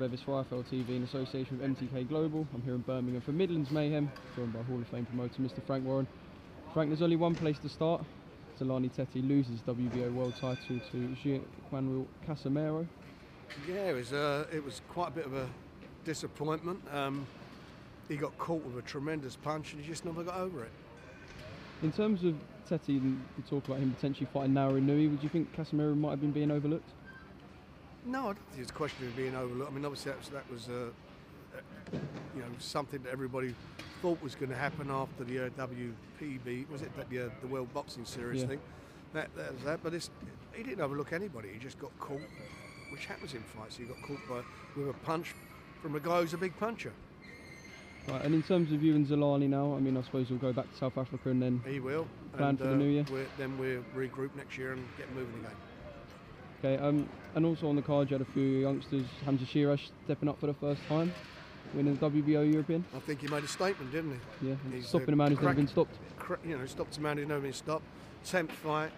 Bevis for IFL TV in association with MTK Global. I'm here in Birmingham for Midlands Mayhem, joined by Hall of Fame promoter Mr. Frank Warren. Frank, there's only one place to start. Zolani Tete loses WBO world title to Manuel Casimero. Yeah, it was, uh, it was quite a bit of a disappointment. Um, he got caught with a tremendous punch and he just never got over it. In terms of Tete, you talk about him potentially fighting Naoya Inoue, would you think Casamero might have been being overlooked? No, I don't think it's a question of being overlooked. I mean, obviously that was, that was uh, uh, you know, something that everybody thought was going to happen after the uh, WPB, was it that the, uh, the World Boxing Series Yeah. thing? That, that was that. But it's, he didn't overlook anybody. He just got caught, which happens in fights. He got caught by with a punch from a guy who's a big puncher. Right, and in terms of you and Zolani now, I mean, I suppose we'll go back to South Africa and then He will. Plan and, for the uh, new year? We're, then we'll regroup next year and get moving again. Okay, um, and also on the card you had a few youngsters, Hamzah Sheeraz stepping up for the first time, winning the WBO European. I think he made a statement, didn't he? Yeah, He's stopping a a man who's never been stopped. You know, stopped a man who's never been stopped. Tenth fight.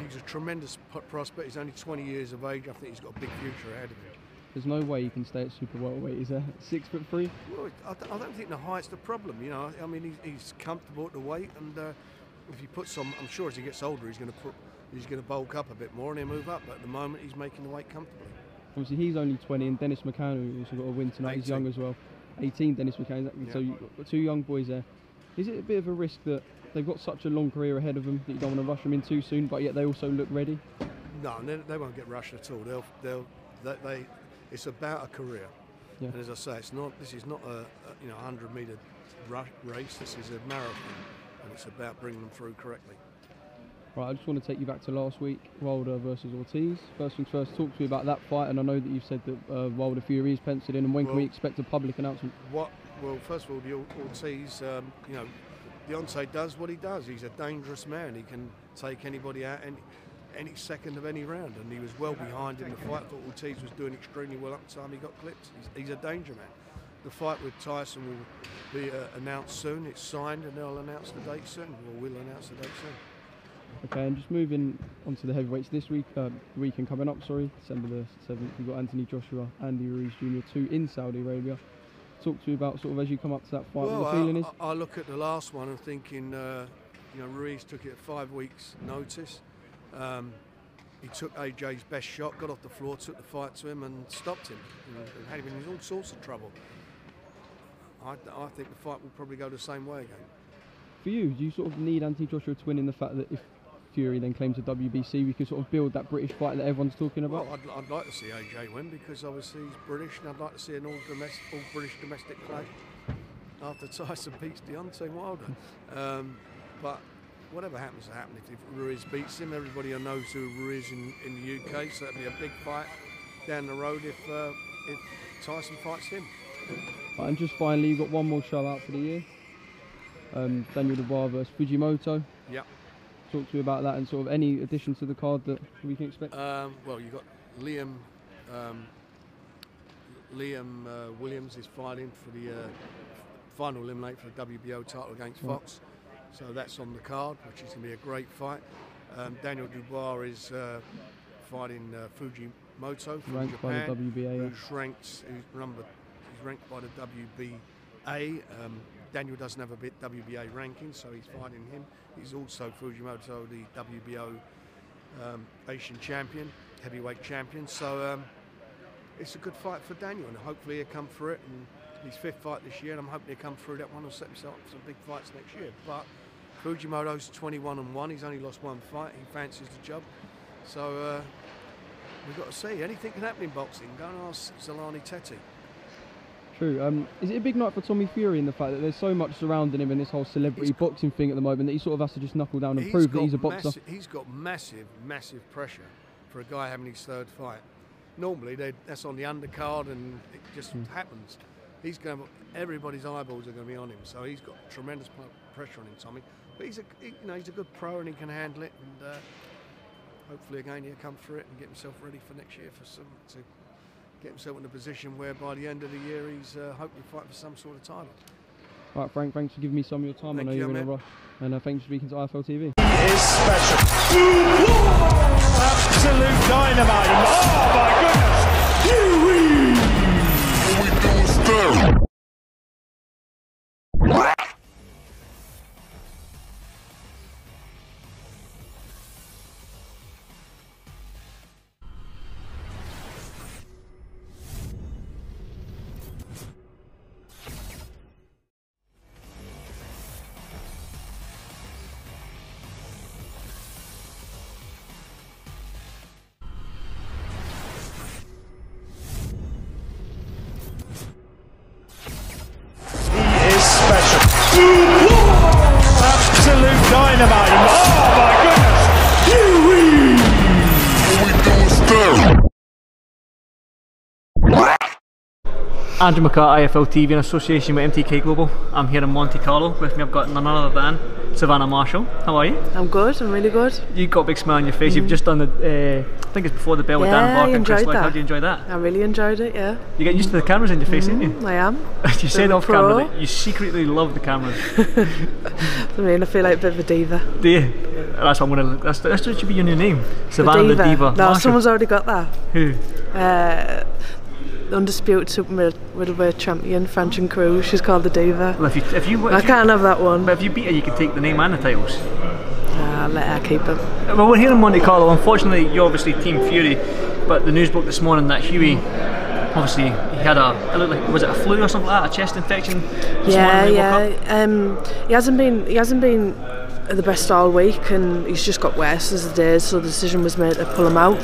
He's a tremendous prospect. He's only 20 years of age. I think he's got a big future ahead of him. There's no way he can stay at super welterweight. Is there six foot three? Well, I, I don't think the height's the problem. You know, I mean, he's, he's comfortable at the weight, and uh, if he puts some, I'm sure as he gets older, he's going to put, he's going to bulk up a bit more and he'll move up. But at the moment, he's making the weight comfortably. Obviously, he's only 20, and Dennis McCann, who also got a win tonight, he's young as well. 18, Dennis McCann. exactly. So you've got two young boys there. Is it a bit of a risk that they've got such a long career ahead of them that you don't want to rush them in too soon, but yet they also look ready? No, they, they won't get rushed at all. They'll, they'll, they, they, it's about a career. Yeah. And as I say, it's not. This is not a, a you know 100 meter race. This is a marathon, and it's about bringing them through correctly. Right, I just want to take you back to last week, Wilder versus Ortiz. First things first, talk to me about that fight, and I know that you've said that uh, Wilder Fury is penciled in, and when can we expect a public announcement? What? Well, first of all, the Ortiz, um, you know, Deontay does what he does. He's a dangerous man. He can take anybody out any, any second of any round, and he was well behind in the fight. I thought Ortiz was doing extremely well up to the time he got clipped. He's, he's a danger man. The fight with Tyson will be uh, announced soon. It's signed, and they'll announce the date soon, or will announce the date soon. Okay, and just moving on to the heavyweights this week, uh, weekend coming up, sorry, December the 7th, we've got Anthony Joshua, Andy Ruiz Jr., two in Saudi Arabia. Talk to me about sort of as you come up to that fight, Well, what the feeling is. I, I look at the last one and thinking, uh, you know, Ruiz took it at five weeks' notice. Um, he took AJ's best shot, got off the floor, took the fight to him, and stopped him, you know, and had him in all sorts of trouble. I, I think the fight will probably go the same way again. For you, do you sort of need Anthony Joshua to win in the fact that if Fury then claims a WBC, we can sort of build that British fight that everyone's talking about? Well, I'd, I'd like to see AJ win because obviously he's British, and I'd like to see an all, domestic, all British domestic clash after Tyson beats Deontay Wilder. Um, but whatever happens to happen, if, if Ruiz beats him, everybody knows who Ruiz in, in the UK, so that'd be a big fight down the road if uh, if Tyson fights him. And just finally, you've got one more show out for the year. Um, Daniel Dubois versus Fujimoto. Yeah. Talk to you about that and sort of any addition to the card that we can expect. Um, well, you've got Liam. Um, Liam uh, Williams is fighting for the uh, final eliminate for the WBO title against Right. Fox, so that's on the card, which is going to be a great fight. Um, Daniel Dubois is uh, fighting uh, Fujimoto from Ranked by the Japan, WBA. who's ranked, who's number, he's ranked by the WBA. Um, Daniel doesn't have a bit WBA ranking, so he's fighting him. He's also Fujimoto, the WBO um, Asian champion, heavyweight champion. So um, it's a good fight for Daniel, and hopefully he'll come through it. And his fifth fight this year, and I'm hoping he'll come through that one and set himself up for some big fights next year. But Fujimoto's 21 and one. He's only lost one fight. He fancies the job. So uh, we've got to see. Anything can happen in boxing. Go and ask Zolani Tete. True. Um, is it a big night for Tommy Fury in the fact that there's so much surrounding him in this whole celebrity He's boxing thing at the moment that he sort of has to just knuckle down and prove that he's a boxer? he's got massive, massive pressure for a guy having his third fight. Normally, they, that's on the undercard, and it just Hmm. happens. He's going. Everybody's eyeballs are going to be on him, so he's got tremendous pressure on him, Tommy. But he's a, he, you know, he's a good pro, and he can handle it. And uh, hopefully, again, he'll come through it and get himself ready for next year for some to get himself in a position where by the end of the year he's uh, hopefully fighting for some sort of title. Right, Frank, thanks for giving me some of your time. Thank I know you, you're in a rush. And uh, thanks for speaking to IFL TV. is special. Absolute dynamite. Oh Andrew McCart, IFL TV in association with MTK Global. I'm here in Monte Carlo. With me, I've got none other than Savannah Marshall. How are you? I'm good. I'm really good. You've got a big smile on your face. You've just done the, uh, I think it's before the bell with Mm. Dan Barker and Chris Lloyd. How do you enjoy that? I really enjoyed it. Yeah, You get used to the cameras in your face, didn't you? I am. you said off camera that you secretly love the cameras. I mean, I feel like a bit of a diva. do you? That's what I'm gonna. That's, that should be your new name, Savannah the Diva. No, Marshall. someone's already got that. Who? Uh, the undisputed super mid- middleweight champion, Crews. She's called the diva. Well, if you if you, if I you can't have that one. but if you beat her, you can take the name and the titles. Nah, let her keep it. Well, we're here in Monte Carlo. Unfortunately, you're obviously Team Fury, but the news broke this morning that Hughie, obviously, he had a, it looked like, was it a flu or something like that, a chest infection? this Yeah, yeah. Um, he hasn't been. He hasn't been the best all week, and he's just got worse as the days. So the decision was made to pull him out,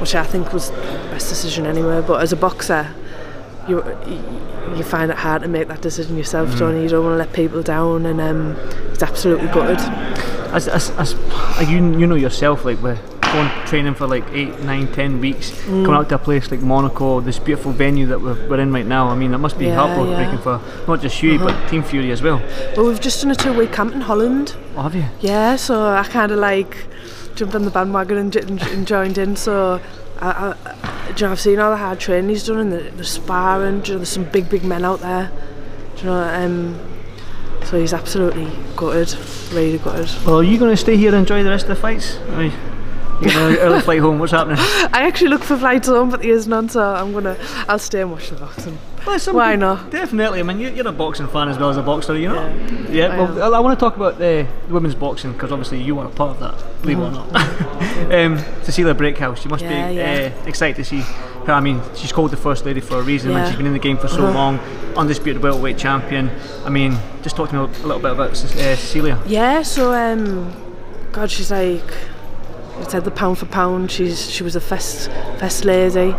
which I think was the best decision anyway. But as a boxer, you you, you find it hard to make that decision yourself, don't you? You don't want to let people down, and um, he's absolutely gutted. As, as, as, you, you know yourself, like we're going training for like eight, nine, ten weeks, Mm. coming out to a place like Monaco, this beautiful venue that we're, we're in right now. I mean, that must be Yeah, heartbreaking yeah. Uh-huh. for not just Hughie, but Team Fury as well. Well, we've just done a two-week camp in Holland. Oh, have you? Yeah, so I kind of like jumped on the bandwagon and, and, and joined in. So I, I, you know, I've seen all the hard training he's done and the, the sparring. You know, there's some big, big men out there. You know, um, so he's absolutely gutted, really gutted. Well, are you going to stay here and enjoy the rest of the fights? You early flight home. What's happening? I actually look for flights home, but there is none, so I'm gonna, I'll stay and watch the boxing. Well, some Why not? Definitely. I mean, you're, you're a boxing fan as well as a boxer, you know. Yeah. Yeah. Well, I, I want to talk about the women's boxing because obviously you are a part of that. Believe it or not. um, Cecilia Braekhus, you must Yeah, be yeah. Uh, excited to see her. I mean, she's called the first lady for a reason. and she's been in the game for so Uh-huh. long, undisputed welterweight champion. I mean, just talk to me a little bit about uh, Cecilia. Yeah, so um, God, she's like, I said the pound for pound. She's she was a fest fest lady.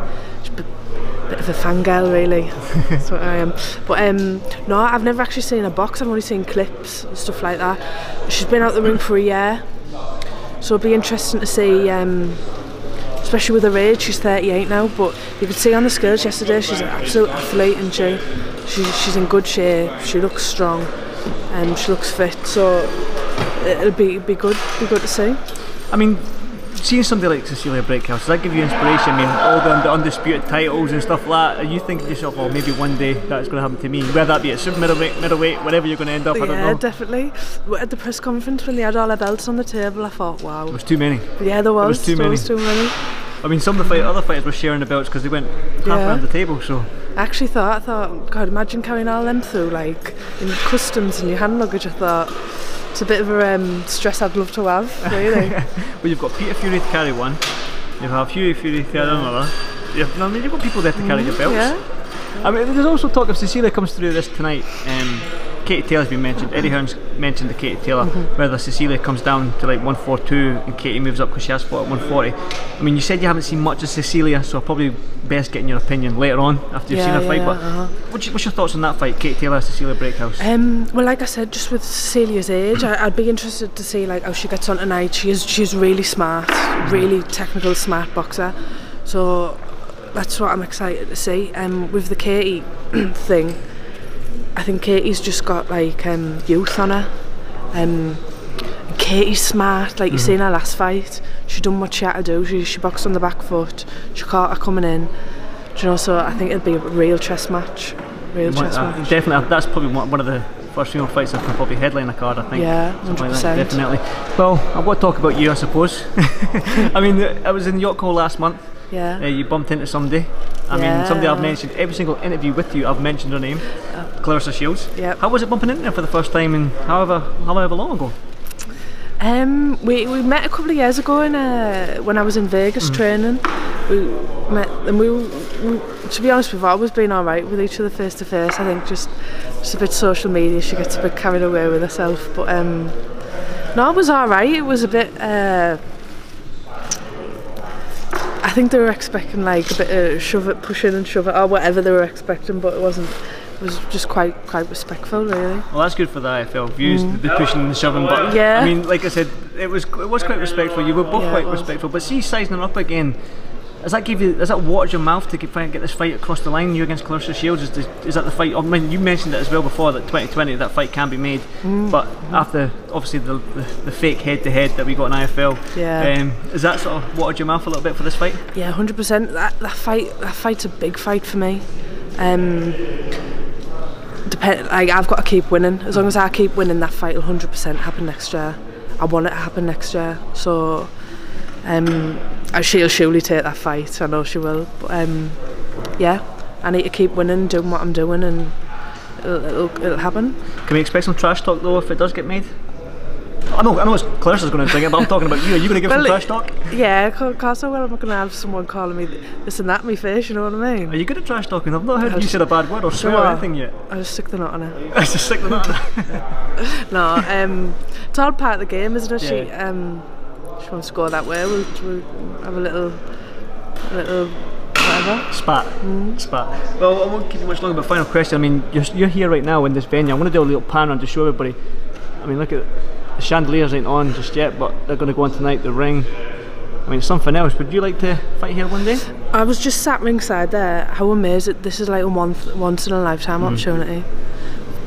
Bit, of a fangirl, really. That's what I am. But um, no, I've never actually seen a box. I've only seen clips and stuff like that. She's been out the ring for a year, so it'll be interesting to see. Um, especially with her age, she's 38 now. But you could see on the skills yesterday, she's an absolute athlete, and she, she she's in good shape. She looks strong, and she looks fit. So it'll be be good, be good to see. I mean, seeing somebody like Cecilia Braekhus, does that give you inspiration? I mean, all the, the undisputed titles and stuff like that. Are you thinking to yourself, oh, maybe one day that's going to happen to me? Whether that be at super middleweight, middleweight, wherever you're going to end up, I don't yeah, know. definitely. At the press conference when they had all their belts on the table, I thought, wow. There was too many. Yeah, there was. was too there many. was too many. I mean, some of the fight, other fighters were sharing the belts because they went half Yeah. around the table. So I actually thought, I thought, God, imagine carrying all them through, like in customs and your hand luggage. I thought it's a bit of a um, stress I'd love to have, really. well, you've got Peter Fury to carry one. You have Hughie Fury to carry another. You have, I mean, you've got people there to carry your belts. yeah. I mean, there's also talk if Cecilia comes through this tonight. Um, Katie Taylor's been mentioned. Eddie Hearn's mentioned to Katie Taylor whether Cecilia comes down to like 142 and Katie moves up because she has fought at 140. I mean, you said you haven't seen much of Cecilia, so probably best getting your opinion later on after you've Yeah, seen her yeah, fight. but uh-huh. what's, your, what's your thoughts on that fight, Katie Taylor, Cecilia Braekhus? Um, well, like I said, just with Cecilia's age, I, I'd be interested to see like how she gets on tonight. She is she's really smart, really technical, smart boxer. So that's what I'm excited to see. Um, with the Katie thing, I think Katie's just got like um, youth on her. Um, Katie's smart, like you seen her last fight. She done what she had to do. She she boxed on the back foot. She caught her coming in. Do you know? So I think it'd be a real chess match. Real chess uh, match. definitely, that's probably one one of the first female fights that can probably headline a card. I think. Yeah, Something like that, definitely. Well, I want to talk about you, I suppose. I mean, I was in Yoko last month. Yeah. Uh, you bumped into somebody. I mean, somebody I've mentioned every single interview with you. I've mentioned her name, Claressa Shields. Yeah. How was it bumping into her for the first time, and however, however long ago? Um, we, we met a couple of years ago in, uh, when I was in Vegas training. We met and we, we, to be honest, we've always been all right with each other face to face. I think just just a bit social media. She gets a bit carried away with herself, but um, no, it was all right. It was a bit. Uh, I think they were expecting like a bit of shove it, push in and shove it, or whatever they were expecting, but it wasn't. It was just quite quite respectful, really. Well, that's good for the IFL views, mm. the pushing and the shoving. But Yeah. I mean, like I said, it was it was quite respectful. You were both Yeah, quite respectful. But see, sizing up again. Does that give you? Does that water your mouth to get, get this fight across the line? You against Claressa Shields? Is, the, is that the fight? I mean, you mentioned it as well before that 2020 that fight can be made, Mm. but after obviously the, the, the fake head-to-head that we got in IFL, Yeah. um, is that sort of watered your mouth a little bit for this fight? Yeah, hundred percent. That that fight that fight's a big fight for me. Um, depend like I've got to keep winning. As long as I keep winning, that fight will hundred percent happen next year. I want it to happen next year. So, um, I- she'll surely take that fight. I know she will. But um, yeah, I need to keep winning, doing what I'm doing, and it'll it'll, it'll happen. Can we expect some trash talk though if it does get made? I know, I know it's Claressa's going to bring it, but I'm talking about you. Are you going to give some trash talk? Yeah, of course I will. I'm not going to have someone calling me this and that in my face. You know what I mean? Are you good at trash talking? I've not heard I'll you say a bad word or swear or anything yet. I'll just stick the knot on it. I just sick of that. No, um, it's all part of the game, isn't it? She, Yeah. um, she wants to go that way. We'll, we'll have a little, a little, whatever. Spat. Mm. Spat. Well, I won't keep you much longer, but final question. I mean, you're, you're here right now in this venue. I'm going to do a little pan on to show everybody. I mean, look at the chandeliers ain't on just yet, but they're going to go on tonight. The ring. I mean, something else. Would you like to fight here one day? I was just sat ringside there. How amazed it! This is like a one, once in a lifetime mm. opportunity.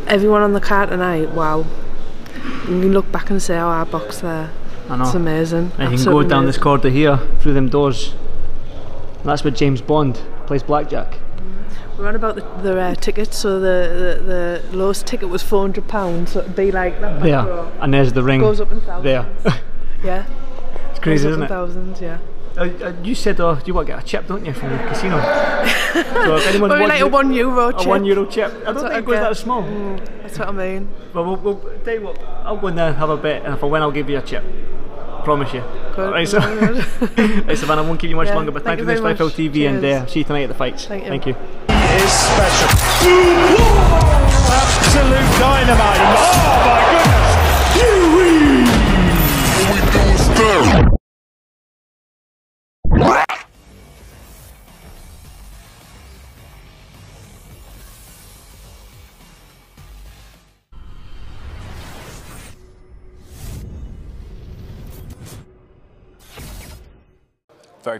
Everyone on the card tonight, wow. You can look back and say, "Oh, I boxed there." I know. It's amazing. And you can go Absolutely down this corridor here through them doors. And that's where James Bond plays blackjack. We're on about the, the uh, tickets. So the, the the lowest ticket was four hundred pounds. So it'd be like that. back There. row. And there's the ring. Goes up in thousands. There. Yeah. it's crazy, Goes up isn't in it? Thousands. Yeah. Uh, uh, you said uh, you want to get a chip, don't you, from the casino? so if anyone Well, wants like a you- one euro a chip. one euro chip, I don't think I it goes get. that small. That's what I mean. Well, we'll, we'll tell you what, I'll go in there and have a bet, and if I win, I'll give you a chip. Promise you. Good, Right, so, good, good. right, Savannah, I won't keep you much Yeah, longer, but thank, thank you you for this very FL much. TV, and uh, Cheers. see you tonight at the fights. Thank you. Thank you. is special. Absolute dynamite.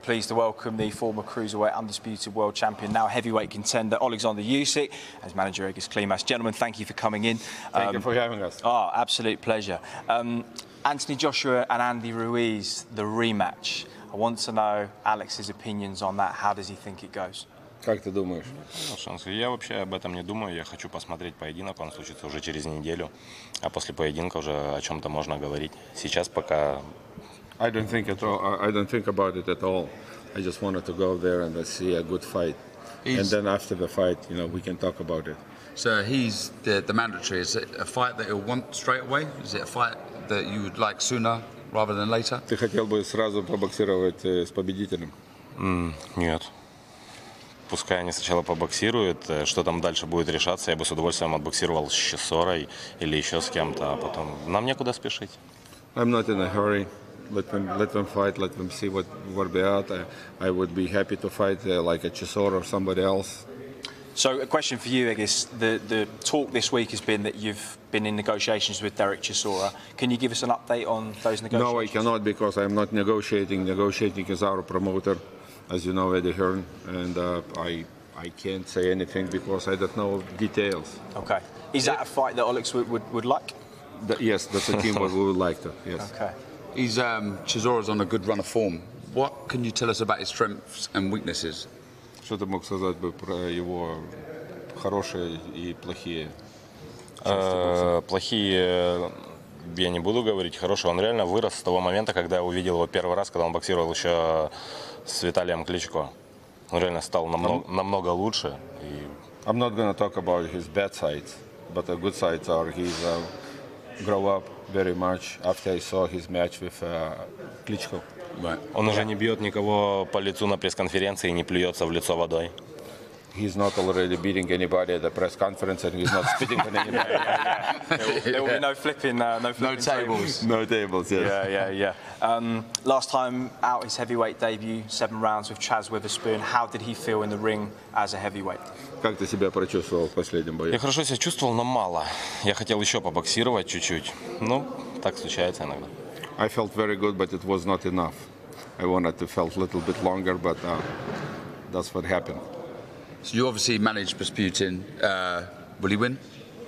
Pleased to welcome the former cruiserweight undisputed world champion, now heavyweight contender Alexander Usyk, as manager Egis Klimas. Gentlemen, thank you for coming in. Thank you for having us. Oh, absolute pleasure. Um, Anthony Joshua and Andy Ruiz, the rematch. I want to know Alex's opinions on that. How does he think it goes? Как ты думаешь? Ну, шансы. Я вообще об этом не думаю. Я хочу посмотреть поединок. Он случится уже через неделю. А после поединка уже о чем-то можно говорить. Сейчас пока I don't think at all. I I don't think about it at all. I just wanted to go there and see a good fight. and He's- then after the fight, you know, we can talk about it. So he's the, the mandatory. Is it a fight that he'll want straight away? Is it a fight that you would like sooner rather than later? Ты хотел бы сразу побоксировать э, с победителем? нет. Пускай они сначала побоксируют. Э, Что там дальше будет решаться, я бы с удовольствием отбоксировал с Чесорой или еще с кем-то, а потом нам некуда спешить. I'm not in a hurry. Let them let them fight. Let them see what what they are. I, I would be happy to fight uh, like a Chisora or somebody else. So, a question for you, Egis. The, the talk this week has been that you've been in negotiations with Derek Chisora. Can you give us an update on those negotiations? No, I cannot because I'm not negotiating. Negotiating is our promoter, as you know, Eddie Hearn, and uh, I I can't say anything because I don't know details. Okay. Is that a fight that Alex would, would, would like? Th- yes, that's a team we would like to. Yes. Okay. He's um, Chisora's on a good run of form. What can you tell us about his strengths and weaknesses? Что ты мог сказать бы про его хорошие и плохие Э, Плохие я не буду говорить, хороший. Он реально вырос с того момента, когда я увидел его первый раз, когда он боксировал еще с Виталием Кличко. Он реально стал намного, намного лучше. I'm not going to talk about his bad sides, but the good sides are he's uh, grow up very much after I saw his match with uh, Klitschko. Right. он уже не бьет никого по лицу на пресс-конференции и не плюется в лицо водой. He's not already beating anybody at the press conference, and he's not spitting on anybody. There will be no flipping, uh, no flipping tables. no tables, yes. Yeah, yeah, yeah. Um, last time out, his heavyweight debut, seven rounds with Chaz Witherspoon. How did he feel in the ring as a heavyweight? Как ты себя прочувствовал в последнем бою? Я хорошо себя чувствовал, но мало. Я хотел еще побоксировать чуть-чуть. Ну, так случается иногда. I felt very good, but it was not enough. I wanted to felt a little bit longer, but uh, that's what happened. So you obviously managed Rasputin. Uh, will he win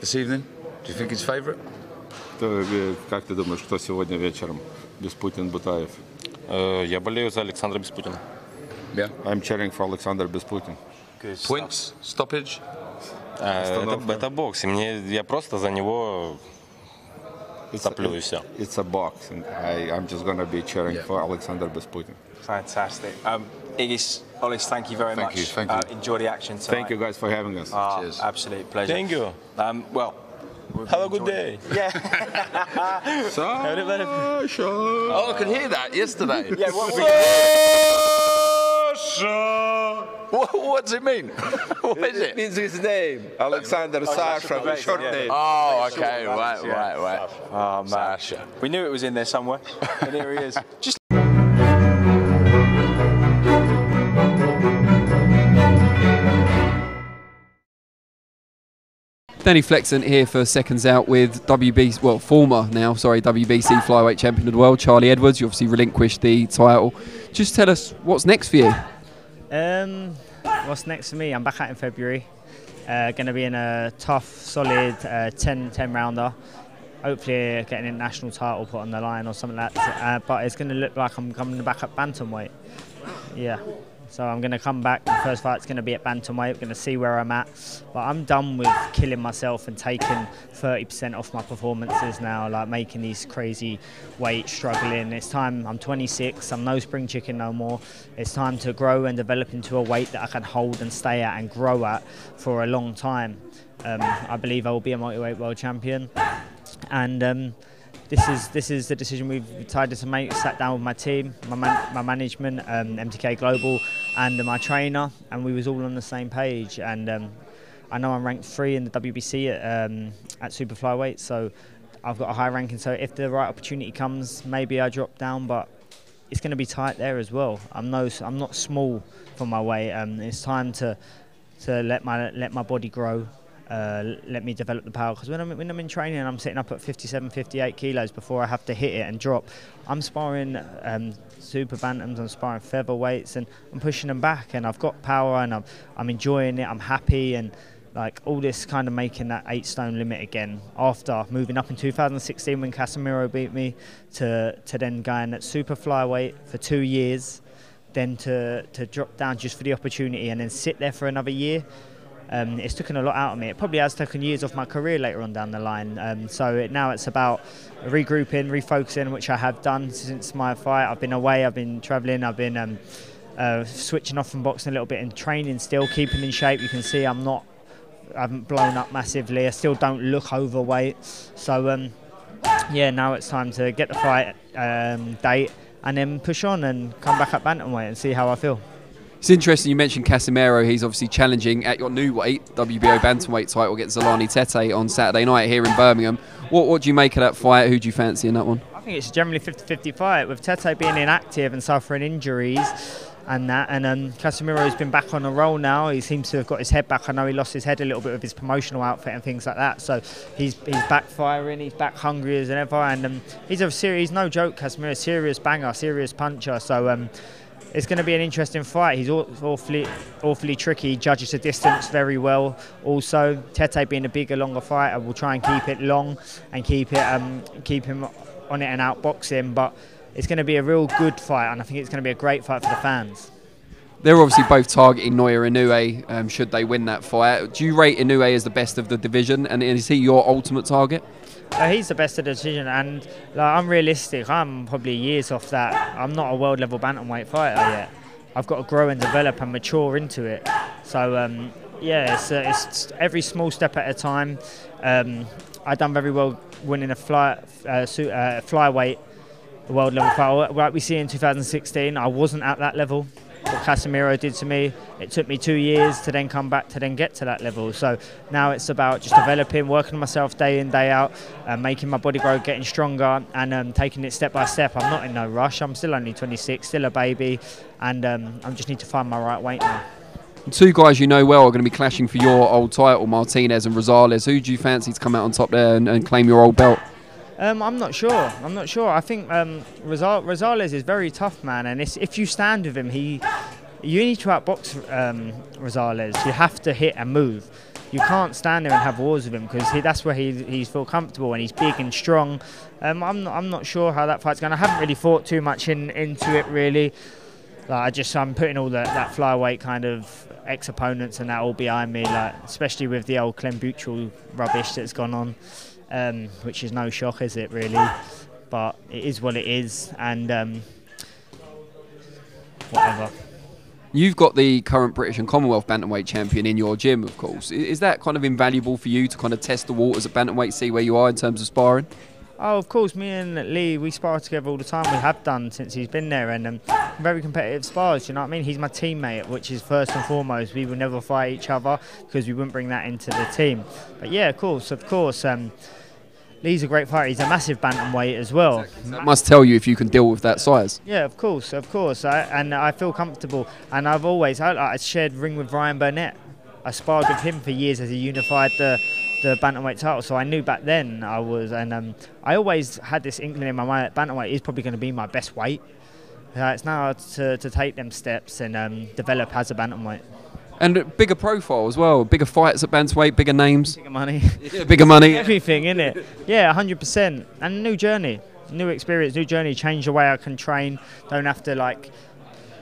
this evening? Do you think he's favourite? То, э, как ты думаешь, кто сегодня вечером? Беспутин Бутаев. Э, Я болею за Александра Беспутина. Yeah. I'm cheering for Alexander Besputin. Points, stoppage. А, это, это бокс, и мне, я просто за него it's все. It's a box, I, I'm just going to be cheering yeah. for Alexander Besputin. Fantastic. Um, Egis, Olis, thank you very thank much. You, thank uh, you. Uh, enjoy the action tonight. Thank you guys for having us. Oh, Cheers. Absolute pleasure. Thank you. Um, well, have a good day. It. Yeah. so, oh, I could hear that yesterday. Yeah, what we... What, what does it mean? what is it? means his name. Alexander oh, Sasha, Sasha, short yeah. name. Oh, okay, right, yeah. right, right. oh man, Sasha. we knew it was in there somewhere, and here he is. Just Danny Flexen here for seconds out with WBC, well, former now, sorry, WBC flyweight champion of the world, Charlie Edwards. You obviously relinquished the title. Just tell us what's next for you. Um, what's next for me? I'm back out in February. Uh, going to be in a tough, solid uh, 10 10 rounder. Hopefully, getting a national title put on the line or something like that. Uh, but it's going to look like I'm coming back at bantamweight. Yeah. So I'm going to come back. The first fight's going to be at bantamweight. We're going to see where I'm at. But I'm done with killing myself and taking 30% off my performances now, like making these crazy weights, struggling. It's time. I'm 26. I'm no spring chicken no more. It's time to grow and develop into a weight that I can hold and stay at and grow at for a long time. Um, I believe I will be a multi-weight world champion. And um, this is this is the decision we've decided to make. Sat down with my team, my, man, my management, um, MTK Global, and my trainer, and we was all on the same page. And um, I know I'm ranked three in the WBC at, um, at super flyweight, so I've got a high ranking. So if the right opportunity comes, maybe I drop down, but it's going to be tight there as well. I'm no, I'm not small for my weight. Um, it's time to to let my let my body grow. Uh, let me develop the power because when I'm when I'm in training and I'm sitting up at 57, 58 kilos before I have to hit it and drop, I'm sparring um, super bantams, I'm sparring featherweights, and I'm pushing them back, and I've got power, and I'm I'm enjoying it, I'm happy, and like all this kind of making that eight stone limit again after moving up in 2016 when Casimero beat me to to then going at super flyweight for two years, then to to drop down just for the opportunity and then sit there for another year. Um, it's taken a lot out of me. It probably has taken years off my career later on down the line. Um, so it, now it's about regrouping, refocusing, which I have done since my fight. I've been away, I've been travelling, I've been um, uh, switching off from boxing a little bit and training still, keeping in shape. You can see I'm not, I haven't blown up massively. I still don't look overweight. So um, yeah, now it's time to get the fight um, date and then push on and come back at bantamweight and see how I feel. It's interesting you mentioned Casimero. He's obviously challenging at your new weight, WBO bantamweight title against Zolani Tete on Saturday night here in Birmingham. What what do you make of that fight? Who do you fancy in that one? I think it's generally 50-50 fight with Tete being inactive and suffering injuries and that and um, Casimero's been back on a roll now he seems to have got his head back I know he lost his head a little bit with his promotional outfit and things like that so he's he's back firing he's back hungry as ever and um, he's a serious no joke Casimero serious banger serious puncher so um, it's going to be an interesting fight. He's awfully, awfully tricky. He judges the distance very well. Also, Tete being a bigger, longer fighter, will try and keep it long and keep it, um, keep him on it and outbox him. But it's going to be a real good fight, and I think it's going to be a great fight for the fans. They're obviously both targeting Naoya Inoue um, should they win that fight. Do you rate Inoue as the best of the division, and is he your ultimate target? Uh, he's the best of the division, and like, I'm realistic. I'm probably years off that. I'm not a world level bantamweight fighter yet. I've got to grow and develop and mature into it. So um, yeah, it's, uh, it's every small step at a time. Um, I done very well winning a fly uh, uh, flyweight world level fight. Like we see in 2016, I wasn't at that level. What Casimero did to me, it took me two years to then come back to then get to that level. So now it's about just developing, working myself day in, day out, uh, making my body grow, getting stronger, and um, taking it step by step. I'm not in no rush. I'm still only 26, still a baby, and um, I just need to find my right weight now. Two guys you know well are going to be clashing for your old title, Martinez and Rosales. Who do you fancy to come out on top there and, and claim your old belt? Um, I'm not sure. I'm not sure. I think um, Rosales is very tough, man, and if you stand with him, he you need to outbox um, Rosales. You have to hit and move. You can't stand there and have wars with him because that's where he he's feel comfortable and he's big and strong. Um, I'm not, I'm not sure how that fight's going. I haven't really thought too much in into it really. Like I just I'm putting all that flyweight kind of ex opponents and that all behind me, like especially with the old Clem Butchell rubbish that's gone on um, which is no shock, is it really? But it is what it is, and um, whatever. You've got the current British and Commonwealth bantamweight champion in your gym, of course. Is that kind of invaluable for you to kind of test the waters at bantamweight, see where you are in terms of sparring? Oh, of course. Me and Lee, we spar together all the time. We have done since he's been there, and um, very competitive spars. You know what I mean? He's my teammate, which is first and foremost. We will never fight each other because we wouldn't bring that into the team. But yeah, of course, of course. Um, Lee's a great fighter. He's a massive bantamweight as well. Exactly. That must tell you if you can deal with that size. Yeah, of course, of course. I, and I feel comfortable. And I've always I, I shared ring with Ryan Burnett. I sparred with him for years as he unified the the bantamweight title. So I knew back then I was, and um, I always had this inkling in my mind that bantamweight is probably going to be my best weight. Uh, it's now to, to take them steps and um, develop as a bantamweight. And bigger profile as well, bigger fights at bantamweight, bigger names. Bigger money. bigger money. Everything, in it. Yeah, 100%. And new journey, new experience, new journey. Change the way I can train. Don't have to like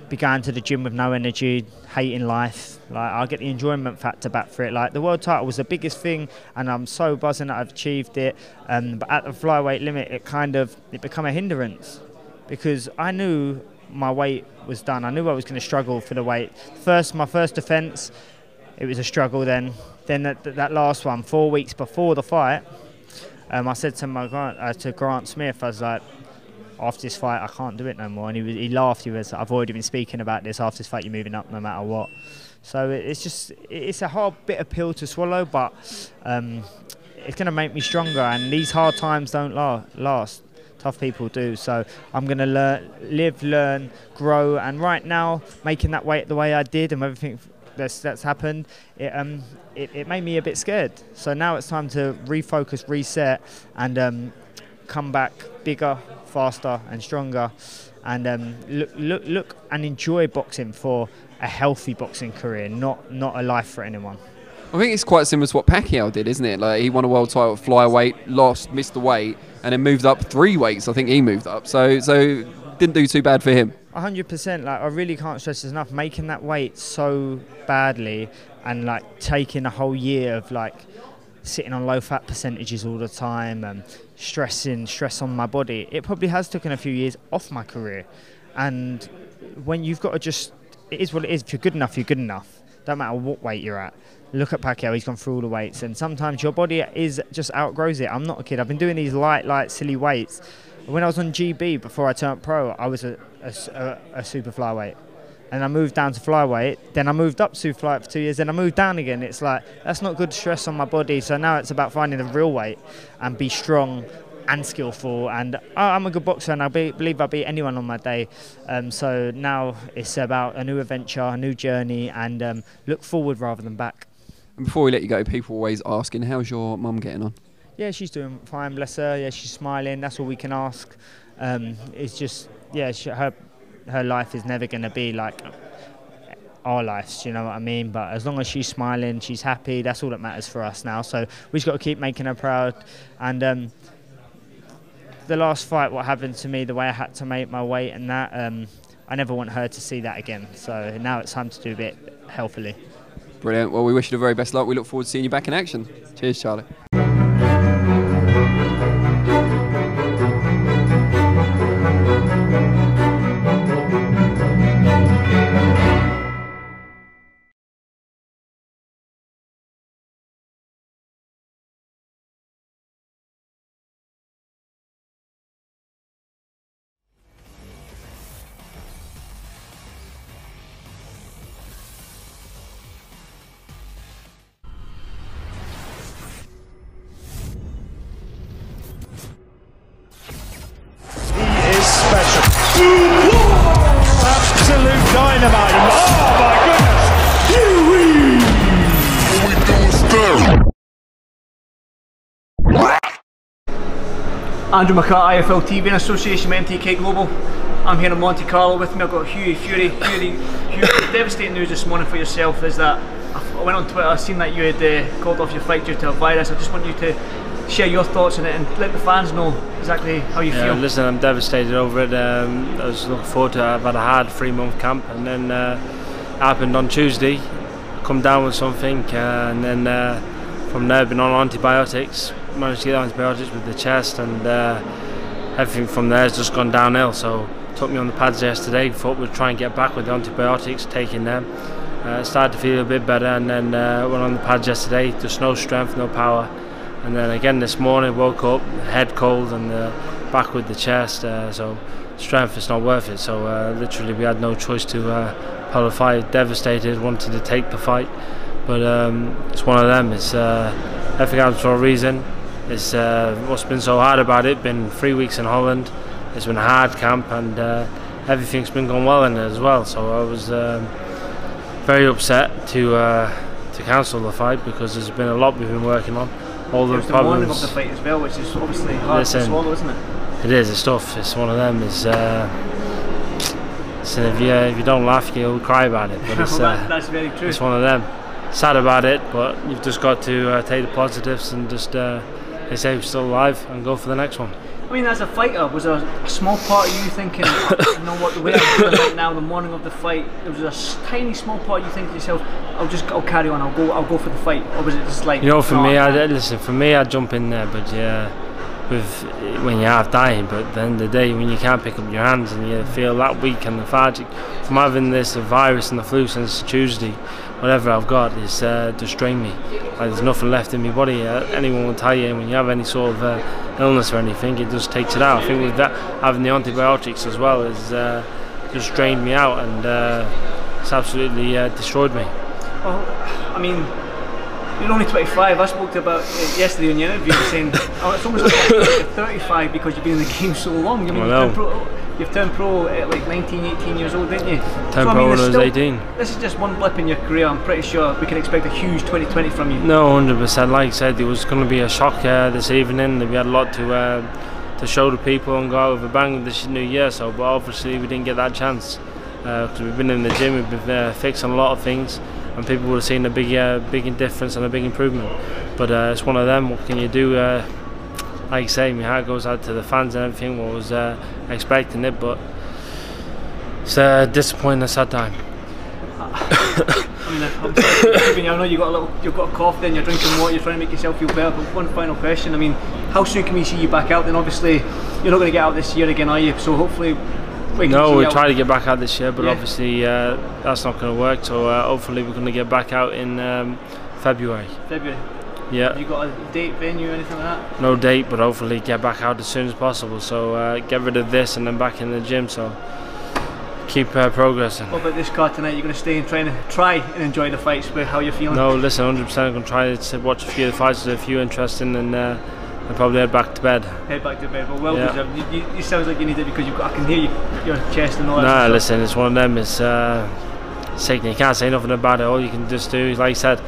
be going to the gym with no energy, hating life. Like I get the enjoyment factor back for it. Like the world title was the biggest thing, and I'm so buzzing that I've achieved it. Um, but at the flyweight limit, it kind of it became a hindrance because I knew my weight was done. I knew I was going to struggle for the weight. First, my first defence, it was a struggle. Then, then that, that last one, four weeks before the fight, um, I said to my uh, to Grant Smith, I was like, after this fight, I can't do it no more. And he, was, he laughed. He was, I've already been speaking about this. After this fight, you're moving up no matter what. So it's just, it's a hard bit of pill to swallow, but um, it's going to make me stronger. And these hard times don't last tough people do. So I'm going to learn, live, learn, grow, and right now making that weight the way I did and everything that's that's happened, it um it, it made me a bit scared. So now it's time to refocus, reset, and um, come back bigger, faster, and stronger, and um, look look look and enjoy boxing for a healthy boxing career, not not a life for anyone. I think it's quite similar to what Pacquiao did, isn't it? Like he won a world title flyweight, lost, missed the weight, and then moved up three weights. I think he moved up, so so didn't do too bad for him. 100%. Like I really can't stress this enough. Making that weight so badly, and like taking a whole year of like sitting on low fat percentages all the time and stressing stress on my body. It probably has taken a few years off my career, and when you've got to just it is what it is. If you're good enough, you're good enough. Don't matter what weight you're at look at Pacquiao, he's gone through all the weights, and sometimes your body is just outgrows it. I'm not a kid. I've been doing these light, light, silly weights. When I was on GB before I turned pro, I was a, a, a super flyweight. And I moved down to flyweight. Then I moved up to flyweight for two years. Then I moved down again. It's like that's not good stress on my body. So now it's about finding the real weight and be strong and skillful. And I'm a good boxer, and I be, believe I'll beat anyone on my day. Um, so now it's about a new adventure, a new journey, and um, look forward rather than back. And before we let you go, people always asking, how's your mum getting on? Yeah, she's doing fine, bless her. Yeah, she's smiling. That's all we can ask. Um, it's just, yeah, she, her her life is never going to be like our lives, you know what I mean? But as long as she's smiling, she's happy, that's all that matters for us now. So we just got to keep making her proud. And um, the last fight, what happened to me, the way I had to make my weight and that, um, I never want her to see that again. So now it's time to do a bit healthily. Brilliant. Well, we wish you the very best luck. We look forward to seeing you back in action. Cheers, Charlie. Andrew McCart, IFL TV in association with MTK Global. I'm here in Monte Carlo with me. I've got Hughie Fury. Fury, Hughie, devastating news this morning for yourself is that I went on Twitter, I've seen that you had uh, called off your fight due to a virus. I just want you to share your thoughts on it and let the fans know exactly how you Yeah, feel. listen, I'm devastated over it. Um, I was looking forward to it. I've had a hard three month camp, and then uh, it happened on Tuesday. I Come down with something, uh, and then uh, from there, I've been on antibiotics. Managed to get antibiotics with the chest, and uh, everything from there has just gone downhill. So, took me on the pads yesterday. Thought we'd try and get back with the antibiotics, taking them. Uh, started to feel a bit better, and then uh, went on the pads yesterday. Just no strength, no power. And then again this morning, woke up, head cold and uh, back with the chest. Uh, so strength is not worth it. So uh, literally, we had no choice to uh, pull the fight. Devastated, wanted to take the fight, but um, it's one of them. It's uh, everything happens for a reason. It's uh, what's been so hard about it. Been three weeks in Holland. It's been a hard camp, and uh, everything's been going well in it as well. So I was um, very upset to uh, to cancel the fight because there's been a lot we've been working on. All the was the problems. of the fight as well, which is obviously hard to Listen, swallow, isn't it? It is. It's tough. It's one of them. It's. Uh, so if you if you don't laugh, you'll cry about it. But it's. Well, Uh, that- that's very true. It's one of them. Sad about it, but you've just got to uh, take the positives and just. Uh, they say we're still alive and go for the next one. I mean, as a fighter, was there a small part of you thinking, you know what, the way I'm feeling right now, the morning of the fight, there was a tiny small part of you think to yourself, I'll just, I'll carry on, I'll go, I'll go for the fight, or was it just like, You know, for "No, me, I I listen. For me, I jump in there, but yeah, with when you're half dying. But at the end of the day, when you can't pick up your hands and you feel that weak and lethargic from having this virus and the flu since Tuesday, whatever I've got is uh, just drained me. Like there's nothing left in my body. Uh, anyone will tell you when you have any sort of uh, illness or anything, it just takes it out. I think with that having the antibiotics as well has uh, just drained me out and uh, it's absolutely uh, destroyed me. Well, I mean, you're only 25. I spoke to you about it yesterday in your interview, saying oh, it's almost like you're 35 because you've been in the game so long. I mean, I know. pro, you've turned pro at like 19, 18 years old, didn't you? Turned I pro when I was 18. This is just one blip in your career. I'm pretty sure we can expect a huge 2020 from you. No, hundred percent. Like I said, it was going to be a shock uh, this evening. We had a lot to uh, to show the people and go out with a bang this new year. So, but obviously we didn't get that chance because we've been in the gym, we've been uh, fixing a lot of things, and people would have seen a big, uh, big difference and a big improvement. But uh, it's one of them. What can you do? Uh, like you say, my heart goes out to the fans and everything. I was uh, expecting it, but it's uh, disappointing that time. I mean, I'm sorry, I know you got a little, you've got a cough, then you're drinking water, you're trying to make yourself feel better. But one final question: I mean, how soon can we see you back out? Then obviously, you're not going to get out this year again, are you? So hopefully, we No, we try to get back out this year, but Yeah. obviously uh, that's not going to work. So uh, hopefully we're going to get back out in um, February. February. Yeah. Have you got a date, venue, or anything like that? No date, but hopefully get back out as soon as possible. So uh, get rid of this and then back in the gym. So keep uh, progressing. What about this card tonight? You're going to stay and try and try and enjoy the fights. But how you feeling? No, listen, 100%. I'm going to try to watch a few of the fights, there's a few interesting, and uh, I'll probably head back to bed. Head back to bed. Well, well Yeah. deserved. You, you, you sounds like you need it because you've got, I can hear you, your chest and all that. Nah, listen, it's one of them. It's uh, sickening. You can't say nothing about it. All you can just do is, like I said,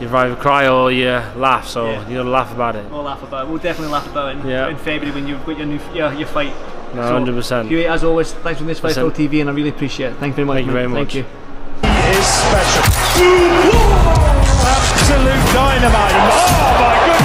you either cry or you laugh. So Yeah. you got to laugh about it. We'll laugh about it. We'll definitely laugh about it in, Yeah. in February when you've got your new your, your fight. No, So, 100%. Hughie, as always, thanks for this Fight Listen. Fight TV, and I really appreciate it. Thank you very much. Thank you mate. very Thank you. He is special. Absolute dynamite. Oh my goodness.